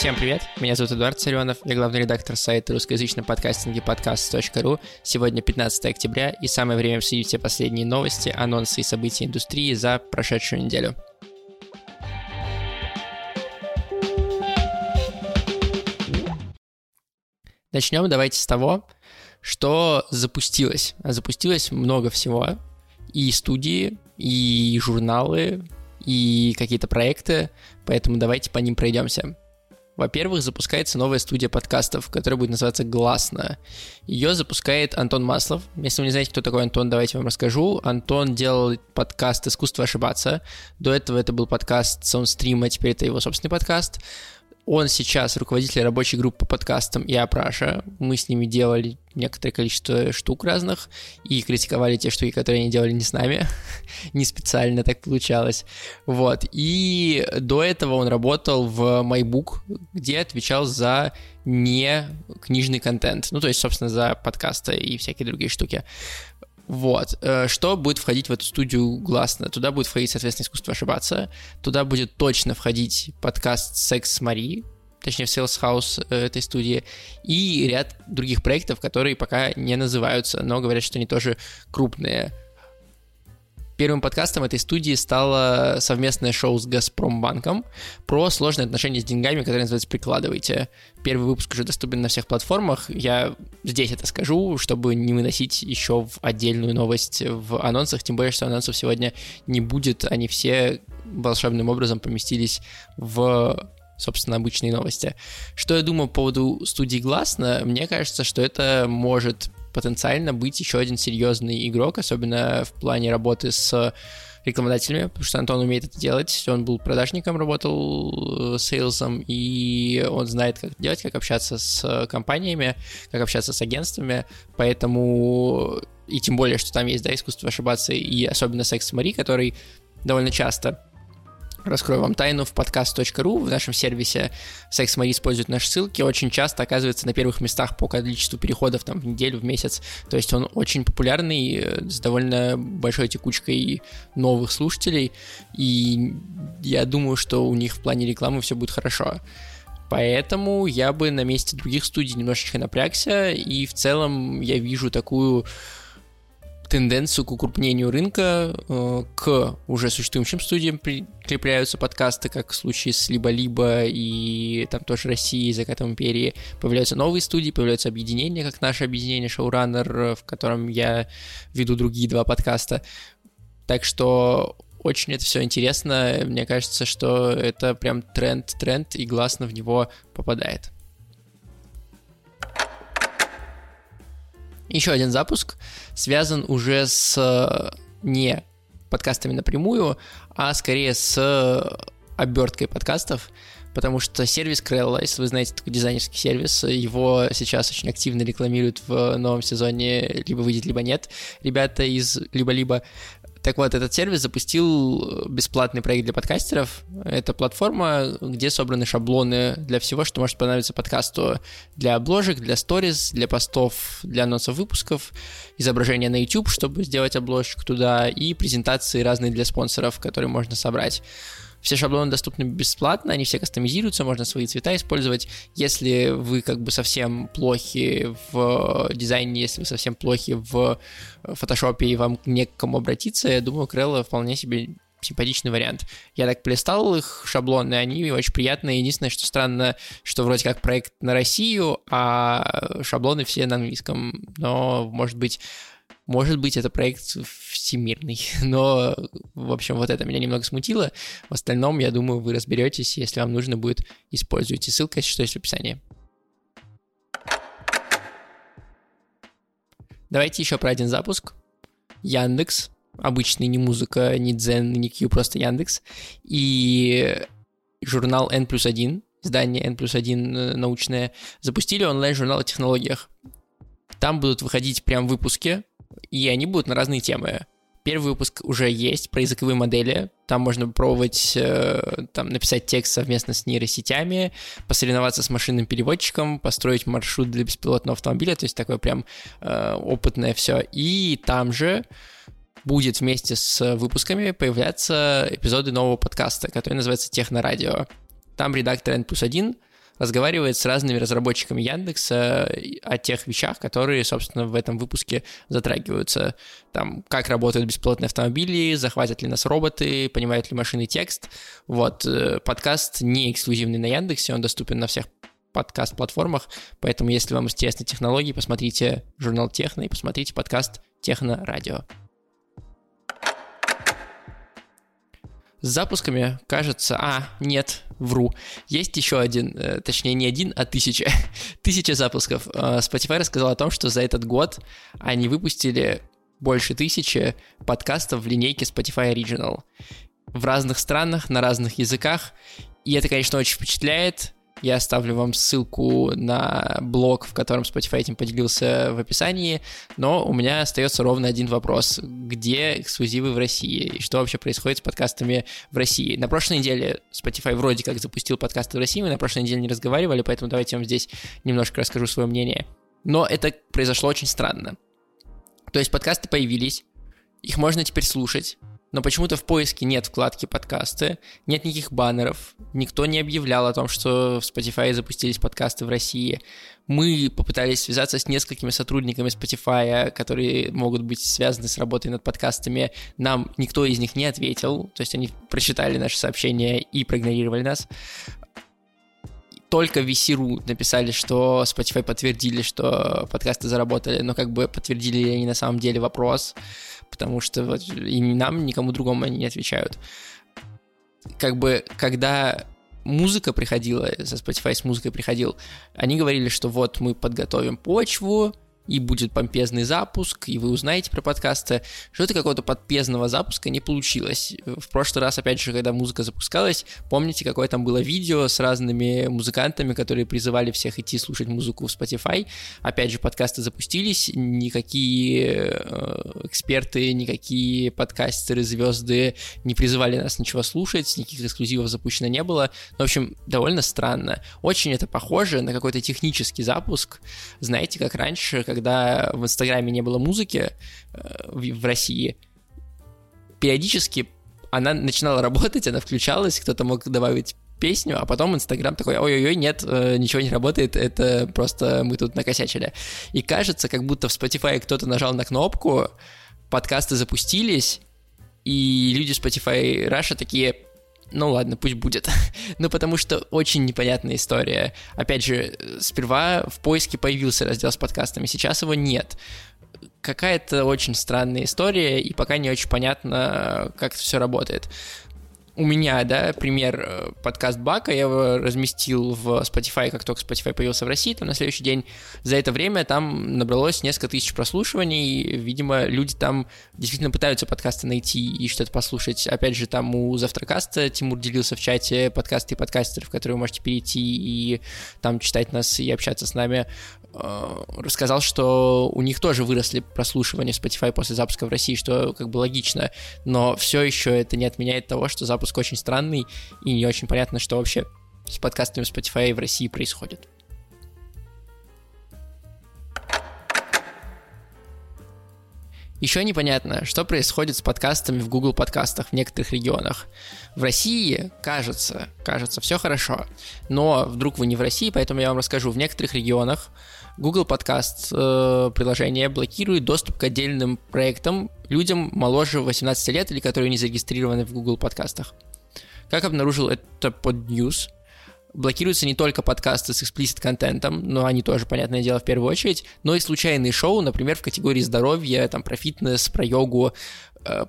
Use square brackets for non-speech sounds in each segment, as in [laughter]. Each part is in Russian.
Всем привет, меня зовут Эдуард Царенов, я главный редактор сайта русскоязычного подкастинга подкаст.ру. Сегодня 15 октября и самое время обсудить все последние новости, анонсы и события индустрии за прошедшую неделю. Начнем давайте с того, что запустилось. Запустилось много всего. И студии, и журналы, и какие-то проекты, поэтому давайте по ним пройдемся. Во-первых, запускается новая студия подкастов, которая будет называться «Гласно». Ее запускает Антон Маслов. Если вы не знаете, кто такой Антон, давайте вам расскажу. Антон делал подкаст «Искусство ошибаться». До этого это был подкаст Soundstream, а теперь это его собственный подкаст. Он сейчас руководитель рабочей группы по подкастам и Апраша. Мы с ними делали некоторое количество штук разных и критиковали те штуки, которые они делали не с нами. [laughs] не специально так получалось. Вот. И до этого он работал в MyBook, где отвечал за не книжный контент. Ну, то есть, собственно, за подкасты и всякие другие штуки. Вот. Э, что будет входить в эту студию гласно? Туда будет входить, соответственно, искусство ошибаться. Туда будет точно входить подкаст «Секс с Мари», точнее, в Sales House э, этой студии, и ряд других проектов, которые пока не называются, но говорят, что они тоже крупные. Первым подкастом этой студии стало совместное шоу с Газпромбанком про сложные отношения с деньгами, которое называется «Прикладывайте». Первый выпуск уже доступен на всех платформах. Я здесь это скажу, чтобы не выносить еще в отдельную новость в анонсах, тем более, что анонсов сегодня не будет. Они все волшебным образом поместились в собственно, обычные новости. Что я думаю по поводу студии Гласно? Мне кажется, что это может потенциально быть еще один серьезный игрок, особенно в плане работы с рекламодателями, потому что Антон умеет это делать. Он был продажником, работал э, сейлсом, и он знает, как делать, как общаться с компаниями, как общаться с агентствами. Поэтому, и тем более, что там есть, да, искусство ошибаться, и особенно секс Мари, который довольно часто Раскрою вам тайну, в podcast.ru в нашем сервисе Секс Мари использует наши ссылки, очень часто оказывается на первых местах по количеству переходов там в неделю, в месяц. То есть он очень популярный, э, с довольно большой текучкой новых слушателей, и я думаю, что у них в плане рекламы все будет хорошо. Поэтому я бы на месте других студий немножечко напрягся, и в целом я вижу такую тенденцию к укрупнению рынка, э, к уже существующим студиям прикрепляются подкасты, как в случае с Либо-Либо и там тоже России, Закатом Империи. Появляются новые студии, появляются объединения, как наше объединение Showrunner, в котором я веду другие два подкаста. Так что очень это все интересно. Мне кажется, что это прям тренд, тренд, и гласно в него попадает. Еще один запуск связан уже с э, не подкастами напрямую, а скорее с оберткой подкастов, потому что сервис Крелла, если вы знаете такой дизайнерский сервис, его сейчас очень активно рекламируют в новом сезоне, либо выйдет, либо нет. Ребята из либо-либо так вот, этот сервис запустил бесплатный проект для подкастеров. Это платформа, где собраны шаблоны для всего, что может понадобиться подкасту. Для обложек, для сториз, для постов, для анонсов выпусков, изображения на YouTube, чтобы сделать обложку туда, и презентации разные для спонсоров, которые можно собрать. Все шаблоны доступны бесплатно, они все кастомизируются, можно свои цвета использовать. Если вы как бы совсем плохи в дизайне, если вы совсем плохи в фотошопе и вам не к кому обратиться, я думаю, Крелла вполне себе симпатичный вариант. Я так полистал их шаблоны, они очень приятные. Единственное, что странно, что вроде как проект на Россию, а шаблоны все на английском. Но, может быть, может быть, это проект всемирный, [laughs] но, в общем, вот это меня немного смутило. В остальном, я думаю, вы разберетесь, если вам нужно будет, используйте. Ссылка, что, есть в описании. Давайте еще про один запуск. Яндекс, обычный, не музыка, не дзен, не Q, просто Яндекс. И журнал N плюс 1, издание N плюс 1 э, научное, запустили онлайн-журнал о технологиях. Там будут выходить прям выпуски и они будут на разные темы. Первый выпуск уже есть про языковые модели. Там можно попробовать э, там, написать текст совместно с нейросетями, посоревноваться с машинным переводчиком, построить маршрут для беспилотного автомобиля, то есть такое прям э, опытное все. И там же будет вместе с выпусками появляться эпизоды нового подкаста, который называется «Технорадио». Там редактор N плюс 1 разговаривает с разными разработчиками Яндекса о тех вещах, которые, собственно, в этом выпуске затрагиваются. Там, как работают бесплатные автомобили, захватят ли нас роботы, понимают ли машины текст. Вот, э, подкаст не эксклюзивный на Яндексе, он доступен на всех подкаст-платформах, поэтому если вам интересны технологии, посмотрите журнал Техно и посмотрите подкаст Техно Радио. С запусками, кажется... А, нет, вру. Есть еще один, э, точнее не один, а тысяча. [laughs] тысяча запусков. Э, Spotify рассказал о том, что за этот год они выпустили больше тысячи подкастов в линейке Spotify Original. В разных странах, на разных языках. И это, конечно, очень впечатляет. Я оставлю вам ссылку на блог, в котором Spotify этим поделился в описании, но у меня остается ровно один вопрос. Где эксклюзивы в России? И что вообще происходит с подкастами в России? На прошлой неделе Spotify вроде как запустил подкасты в России, мы на прошлой неделе не разговаривали, поэтому давайте я вам здесь немножко расскажу свое мнение. Но это произошло очень странно. То есть подкасты появились, их можно теперь слушать, но почему-то в поиске нет вкладки подкасты, нет никаких баннеров, никто не объявлял о том, что в Spotify запустились подкасты в России. Мы попытались связаться с несколькими сотрудниками Spotify, которые могут быть связаны с работой над подкастами. Нам никто из них не ответил, то есть они прочитали наши сообщения и проигнорировали нас только VC.ru написали, что Spotify подтвердили, что подкасты заработали, но как бы подтвердили ли они на самом деле вопрос потому что вот и нам, никому другому они не отвечают. Как бы, когда музыка приходила, со Spotify с музыкой приходил, они говорили, что вот мы подготовим почву, и будет помпезный запуск, и вы узнаете про подкасты. Что-то какого-то подпезного запуска не получилось. В прошлый раз, опять же, когда музыка запускалась, помните, какое там было видео с разными музыкантами, которые призывали всех идти слушать музыку в Spotify. Опять же, подкасты запустились, никакие э, эксперты, никакие подкастеры, звезды не призывали нас ничего слушать, никаких эксклюзивов запущено не было. В общем, довольно странно. Очень это похоже на какой-то технический запуск. Знаете, как раньше, когда в Инстаграме не было музыки э, в, в России, периодически она начинала [laughs] работать, она включалась, кто-то мог добавить песню, а потом Инстаграм такой, ой-ой-ой, нет, э, ничего не работает, это просто мы тут накосячили. И кажется, как будто в Spotify кто-то нажал на кнопку, подкасты запустились, и люди Spotify Russia такие, ну ладно, пусть будет. [laughs] ну, потому что очень непонятная история. Опять же, сперва в поиске появился раздел с подкастами, сейчас его нет. Какая-то очень странная история, и пока не очень понятно, как это все работает у меня, да, пример э, подкаст Бака, я его разместил в Spotify, как только Spotify появился в России, там на следующий день. За это время там набралось несколько тысяч прослушиваний, видимо, люди там действительно пытаются подкасты найти и что-то послушать. Опять же, там у Завтракаста Тимур делился в чате подкасты и подкастеров, которые вы можете перейти и там читать нас и общаться с нами. Э, рассказал, что у них тоже выросли прослушивания Spotify после запуска в России, что как бы логично, но все еще это не отменяет того, что запуск очень странный и не очень понятно, что вообще с подкастами Spotify в России происходит. Еще непонятно, что происходит с подкастами в Google подкастах в некоторых регионах. В России, кажется, кажется, все хорошо, но вдруг вы не в России, поэтому я вам расскажу. В некоторых регионах Google Podcast э, приложение блокирует доступ к отдельным проектам людям моложе 18 лет или которые не зарегистрированы в Google подкастах. Как обнаружил это под News, блокируются не только подкасты с explicit контентом, но они тоже, понятное дело, в первую очередь, но и случайные шоу, например, в категории здоровья, там, про фитнес, про йогу. Э,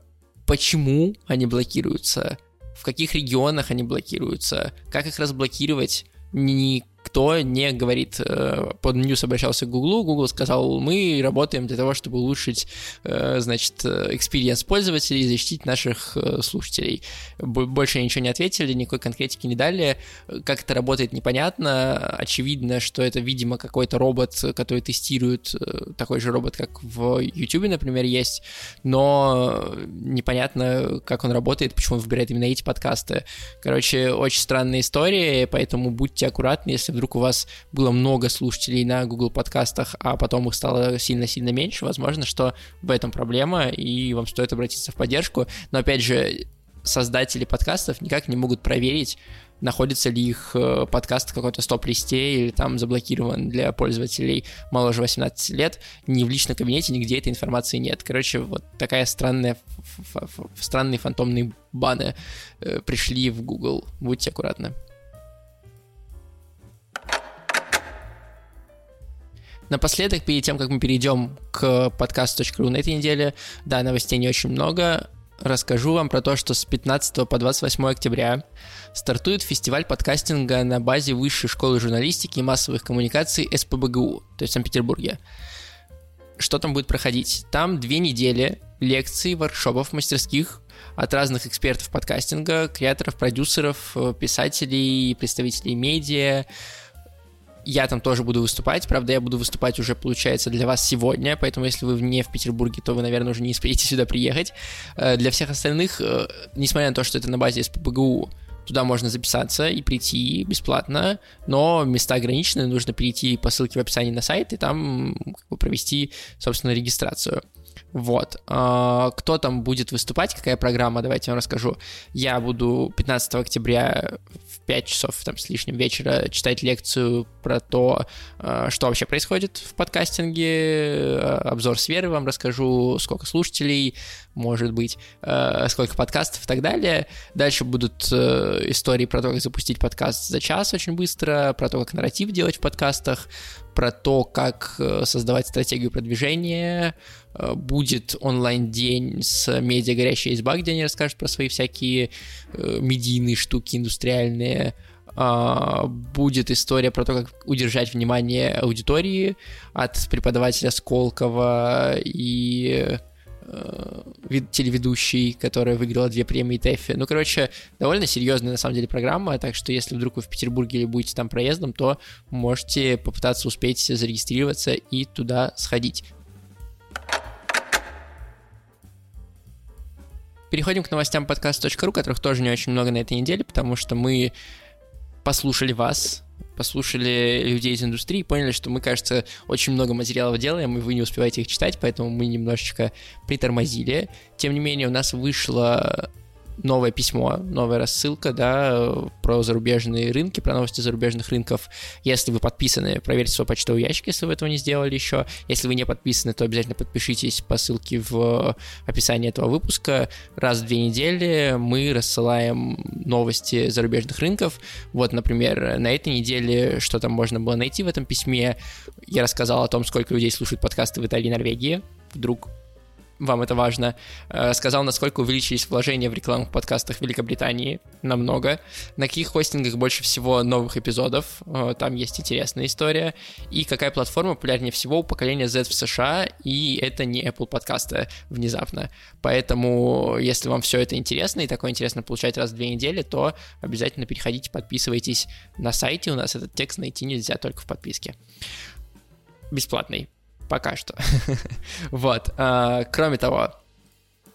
почему они блокируются? В каких регионах они блокируются? Как их разблокировать? Ни кто не говорит, э, под News обращался к Google, Google сказал, мы работаем для того, чтобы улучшить, э, значит, experience пользователей и защитить наших э, слушателей. Больше ничего не ответили, никакой конкретики не дали. Как это работает, непонятно. Очевидно, что это, видимо, какой-то робот, который тестирует, такой же робот, как в YouTube, например, есть, но непонятно, как он работает, почему он выбирает именно эти подкасты. Короче, очень странная история, поэтому будьте аккуратны, если вдруг у вас было много слушателей на Google подкастах, а потом их стало сильно-сильно меньше, возможно, что в этом проблема, и вам стоит обратиться в поддержку. Но опять же, создатели подкастов никак не могут проверить, находится ли их э, подкаст в какой-то стоп-листе или там заблокирован для пользователей моложе 18 лет. Ни в личном кабинете, нигде этой информации нет. Короче, вот такая странная, странные фантомные баны э, пришли в Google. Будьте аккуратны. Напоследок, перед тем, как мы перейдем к подкасту.ру на этой неделе, да, новостей не очень много, расскажу вам про то, что с 15 по 28 октября стартует фестиваль подкастинга на базе Высшей школы журналистики и массовых коммуникаций СПБГУ, то есть в Санкт-Петербурге. Что там будет проходить? Там две недели лекций, воркшопов, мастерских от разных экспертов подкастинга, креаторов, продюсеров, писателей, представителей медиа, я там тоже буду выступать. Правда, я буду выступать уже, получается, для вас сегодня, поэтому если вы не в Петербурге, то вы, наверное, уже не успеете [laughs] сюда приехать. Э, для всех остальных, э, несмотря на то, что это на базе СПБГУ, туда можно записаться и прийти бесплатно, но места ограничены, нужно перейти по ссылке в описании на сайт и там провести, собственно, регистрацию. Вот. А, кто там будет выступать, какая программа, давайте я вам расскажу. Я буду 15 октября в 5 часов там, с лишним вечера читать лекцию про то, а, что вообще происходит в подкастинге, обзор сферы вам расскажу, сколько слушателей, может быть, а, сколько подкастов и так далее. Дальше будут э, истории про то, как запустить подкаст за час очень быстро, про то, как нарратив делать в подкастах, про то, как э, создавать стратегию продвижения. Э, будет онлайн-день с медиа «Горящая изба», где они расскажут про свои всякие э, медийные штуки, индустриальные. А, будет история про то, как удержать внимание аудитории от преподавателя Сколково и Э, телеведущий, которая выиграла две премии ТЭФИ. Ну, короче, довольно серьезная на самом деле программа, так что если вдруг вы в Петербурге или будете там проездом, то можете попытаться успеть зарегистрироваться и туда сходить. Переходим к новостям подкаст.ру, которых тоже не очень много на этой неделе, потому что мы послушали вас, послушали людей из индустрии, поняли, что мы, кажется, очень много материалов делаем, и вы не успеваете их читать, поэтому мы немножечко притормозили. Тем не менее, у нас вышло новое письмо, новая рассылка, да, про зарубежные рынки, про новости зарубежных рынков. Если вы подписаны, проверьте свой почтовый ящик, если вы этого не сделали еще. Если вы не подписаны, то обязательно подпишитесь по ссылке в описании этого выпуска. Раз в две недели мы рассылаем новости зарубежных рынков. Вот, например, на этой неделе что там можно было найти в этом письме. Я рассказал о том, сколько людей слушают подкасты в Италии и Норвегии. Вдруг вам это важно, э, сказал, насколько увеличились вложения в подкастах в Великобритании. Намного. На каких хостингах больше всего новых эпизодов. Э, там есть интересная история. И какая платформа популярнее всего у поколения Z в США. И это не Apple подкасты внезапно. Поэтому, если вам все это интересно и такое интересно получать раз в две недели, то обязательно переходите, подписывайтесь на сайте. У нас этот текст найти нельзя только в подписке. Бесплатный. Пока что. [laughs] вот. А, кроме того,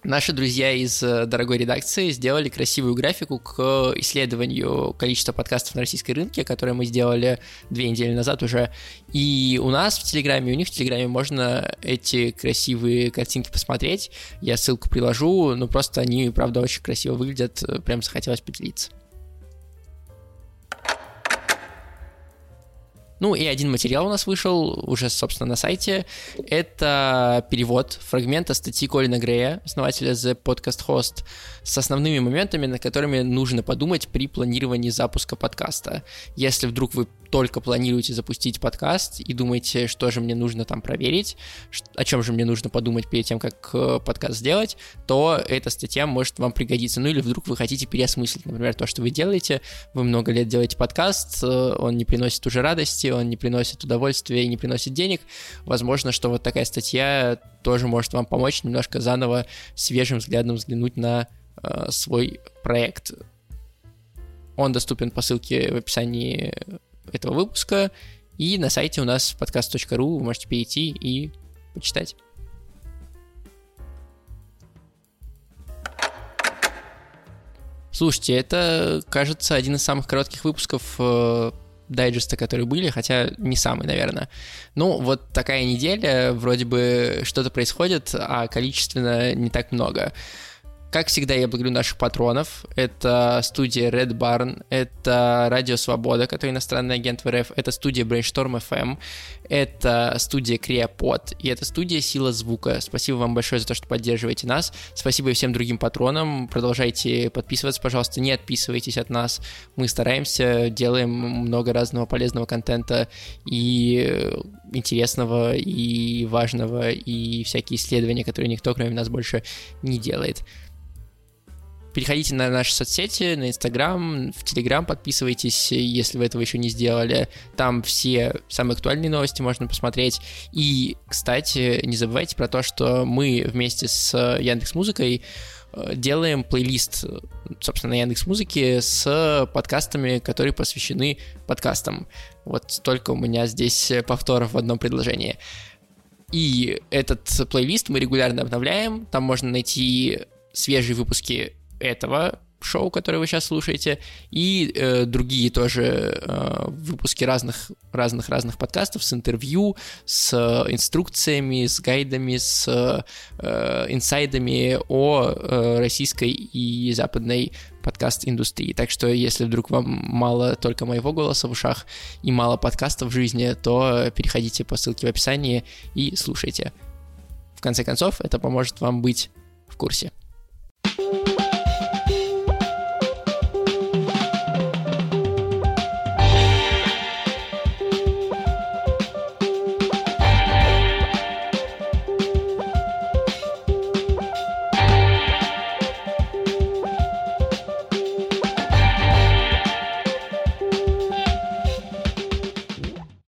Наши друзья из э, дорогой редакции сделали красивую графику к исследованию количества подкастов на российской рынке, которое мы сделали две недели назад уже. И у нас в Телеграме, у них в Телеграме можно эти красивые картинки посмотреть. Я ссылку приложу, ну просто они, правда, очень красиво выглядят, прям захотелось поделиться. Ну и один материал у нас вышел уже, собственно, на сайте. Это перевод фрагмента статьи Колина Грея, основателя The Podcast Host, с основными моментами, на которыми нужно подумать при планировании запуска подкаста. Если вдруг вы только планируете запустить подкаст и думаете, что же мне нужно там проверить, о чем же мне нужно подумать перед тем, как э, подкаст сделать, то эта статья может вам пригодиться. Ну или вдруг вы хотите переосмыслить, например, то, что вы делаете, вы много лет делаете подкаст, э, он не приносит уже радости, он не приносит удовольствия и не приносит денег. Возможно, что вот такая статья тоже может вам помочь немножко заново свежим взглядом взглянуть на э, свой проект. Он доступен по ссылке в описании этого выпуска. И на сайте у нас подкаст.ру вы можете перейти и почитать. Слушайте, это, кажется, один из самых коротких выпусков э, дайджеста, которые были, хотя не самый, наверное. Ну, вот такая неделя, вроде бы что-то происходит, а количественно не так много. Как всегда, я благодарю наших патронов. Это студия Red Barn, это Радио Свобода, который иностранный агент в РФ, это студия Brainstorm FM, это студия Creapod и это студия Сила Звука. Спасибо вам большое за то, что поддерживаете нас. Спасибо и всем другим патронам. Продолжайте подписываться, пожалуйста, не отписывайтесь от нас. Мы стараемся, делаем много разного полезного контента и интересного, и важного, и всякие исследования, которые никто, кроме нас, больше не делает. Переходите на наши соцсети, на Инстаграм, в Телеграм подписывайтесь, если вы этого еще не сделали. Там все самые актуальные новости можно посмотреть. И, кстати, не забывайте про то, что мы вместе с Яндекс Музыкой делаем плейлист, собственно, на Яндекс Музыке с подкастами, которые посвящены подкастам. Вот столько у меня здесь повторов в одном предложении. И этот плейлист мы регулярно обновляем. Там можно найти свежие выпуски этого шоу, которое вы сейчас слушаете, и э, другие тоже э, выпуски разных разных разных подкастов с интервью, с э, инструкциями, с гайдами, с э, инсайдами о э, российской и западной подкаст-индустрии. Так что, если вдруг вам мало только моего голоса в ушах и мало подкастов в жизни, то переходите по ссылке в описании и слушайте. В конце концов, это поможет вам быть в курсе.